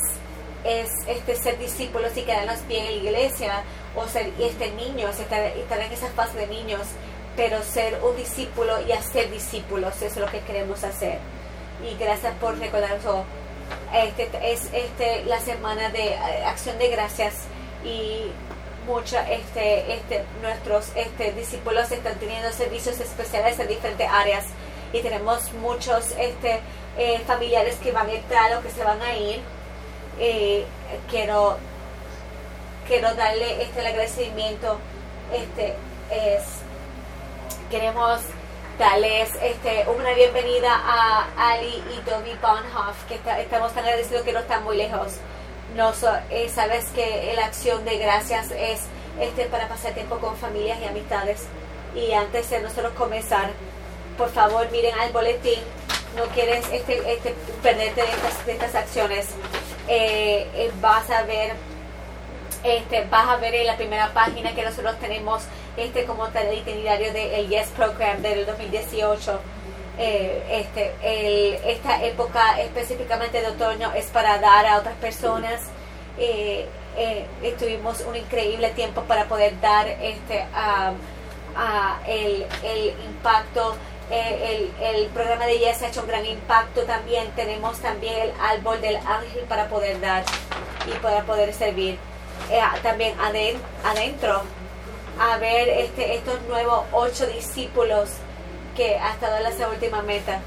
es este ser discípulos y quedarnos bien en la iglesia o ser este niños, estar, estar en esa fase de niños, pero ser un discípulo y hacer discípulos, es lo que queremos hacer. Y gracias por recordar eso. Este, es este, la semana de eh, acción de gracias y muchos este, este, nuestros este, discípulos están teniendo servicios especiales en diferentes áreas y tenemos muchos este, eh, familiares que van a entrar o que se van a ir. Eh, quiero quiero darle este el agradecimiento este es queremos darles este una bienvenida a Ali y Toby Bonhoff que estamos tan agradecidos que no están muy lejos. Nos eh, sabes que la acción de gracias es este para pasar tiempo con familias y amistades. Y antes de nosotros comenzar por favor miren al boletín. No quieres este, este perderte de estas, de estas acciones. Eh, eh, vas a ver este, vas a ver en la primera página que nosotros tenemos este como tal el itinerario del Yes Program del 2018 eh, este, el, esta época específicamente de otoño es para dar a otras personas eh, tuvimos un increíble tiempo para poder dar este el, el impacto eh, el, programa de Yes ha hecho un gran impacto también. Tenemos también el árbol del ángel para poder dar y para poder servir. Eh, también adentro, a ver este, estos nuevos ocho discípulos que ha estado en la última meta.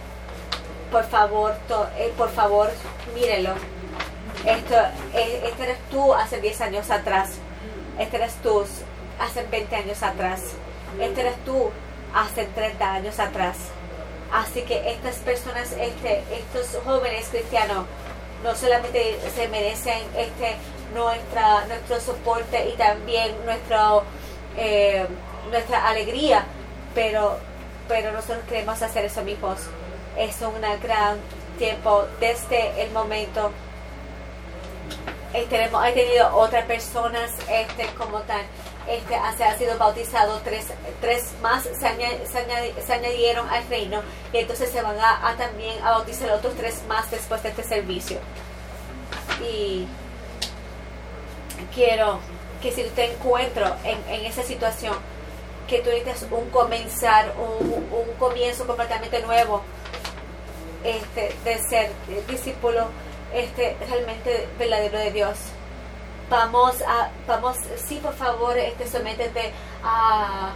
Por favor, eh, por favor, mírenlo. Esto, este eres tú hace 10 años atrás. Este eres tú hace 20 años atrás. Este eres tú hace 30 años atrás. Así que estas personas, este, estos jóvenes cristianos, no solamente se merecen este nuestra nuestro soporte y también nuestro eh, nuestra alegría, pero pero nosotros queremos hacer eso mismos. Es un gran tiempo desde el momento. Eh, tenemos, he tenido otras personas este, como tal este, se ha sido bautizado, tres, tres más se, añadieron al reino y entonces se van a, también a bautizar otros tres más después de este servicio. Y quiero que si te encuentro en, en esa situación, que tú necesitas un comenzar, un, un comienzo completamente nuevo, este, de ser discípulo este, realmente verdadero de Dios vamos a, vamos, sí, por favor, este, sométete a,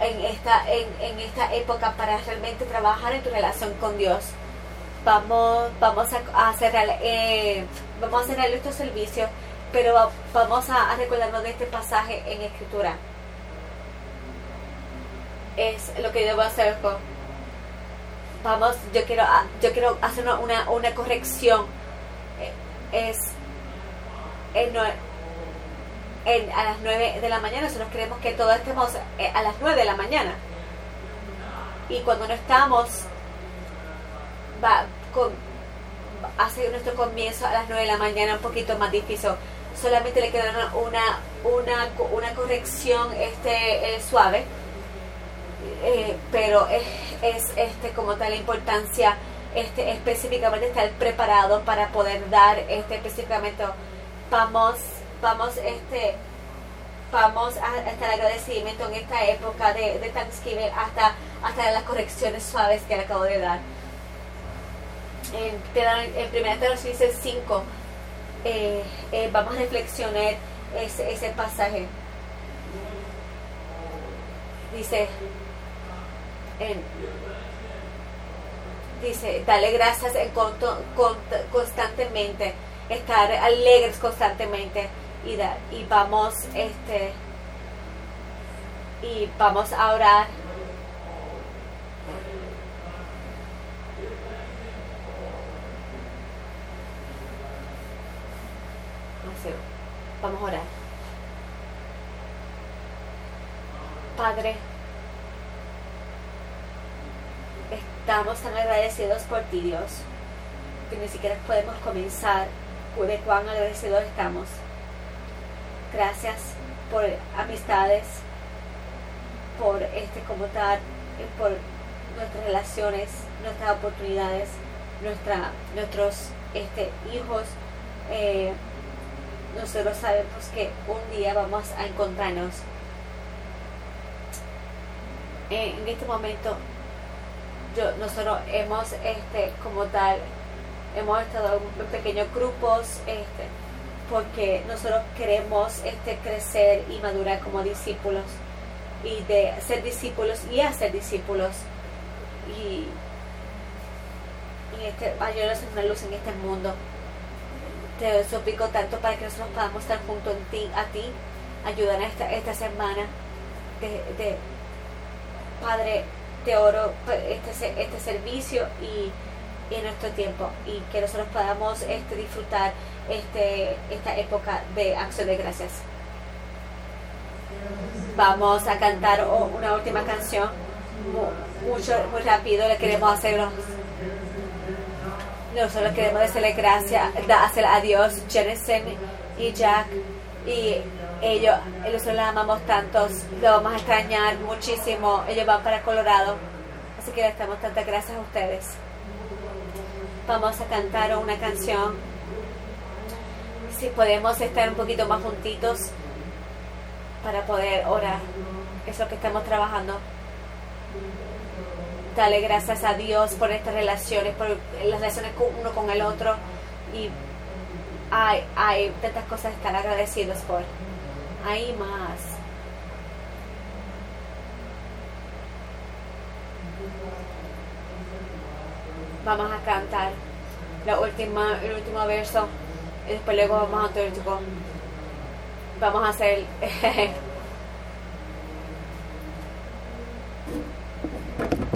en esta, en, en esta época para realmente trabajar en tu relación con Dios. Vamos, vamos a, hacer eh, vamos a hacer estos servicios, pero vamos a, recordarnos de este pasaje en Escritura. Es lo que yo a hacer con. Vamos, yo quiero, yo quiero hacer una, una corrección. Eh, es en, a las 9 de la mañana. Nosotros creemos que todos estemos eh, a las 9 de la mañana. Y cuando no estamos, va con, hace nuestro comienzo a las 9 de la mañana un poquito más difícil. Solamente le queda una, una, una corrección este, eh, suave. Eh, pero es, es, este como tal la importancia este específicamente estar preparado para poder dar este específicamente vamos, vamos, este, vamos a estar agradecimiento en esta época de, de Thanksgiving hasta, hasta las correcciones suaves que le acabo de dar. En, en 1 Tesalonicenses 5 eh, eh, vamos a reflexionar ese, ese pasaje. Dice, dice, dale gracias en constantemente estar alegres constantemente y, y vamos este y vamos a orar vamos a orar Padre estamos tan agradecidos por ti Dios que ni siquiera podemos comenzar de cuán agradecidos estamos. Gracias por amistades, por este como tal, por nuestras relaciones, nuestras oportunidades, nuestra, nuestros este, hijos, eh, nosotros sabemos que un día vamos a encontrarnos. En, este momento, yo, nosotros hemos, este, como tal, hemos estado en pequeños grupos, este, porque nosotros queremos este, crecer y madurar como discípulos y de ser discípulos y hacer discípulos y, y este, ayúdanos a una luz en este mundo. Te suplico tanto para que nosotros podamos estar junto a ti, a ti, ayudar esta, esta semana de, Padre, te oro este, este servicio y, en nuestro tiempo y que nosotros podamos este, disfrutar este, esta época de acción de gracias. Vamos a cantar una última canción mucho, muy rápido, le queremos hacer nosotros queremos decirle gracias, hacer adiós Jensen y Jack. Y ellos, ellos lo amamos tantos, lo vamos a extrañar muchísimo, ellos van para Colorado, así que les damos tantas gracias a ustedes. Vamos a cantar una canción, si podemos estar un poquito más juntitos para poder orar, es lo que estamos trabajando. Dale gracias a Dios por estas relaciones, por las relaciones uno con el otro. Y hay, hay tantas cosas que estar agradecidos por. Hay más. Vamos a cantar la última, el último verso y después luego vamos a Turtugo. Vamos a hacer...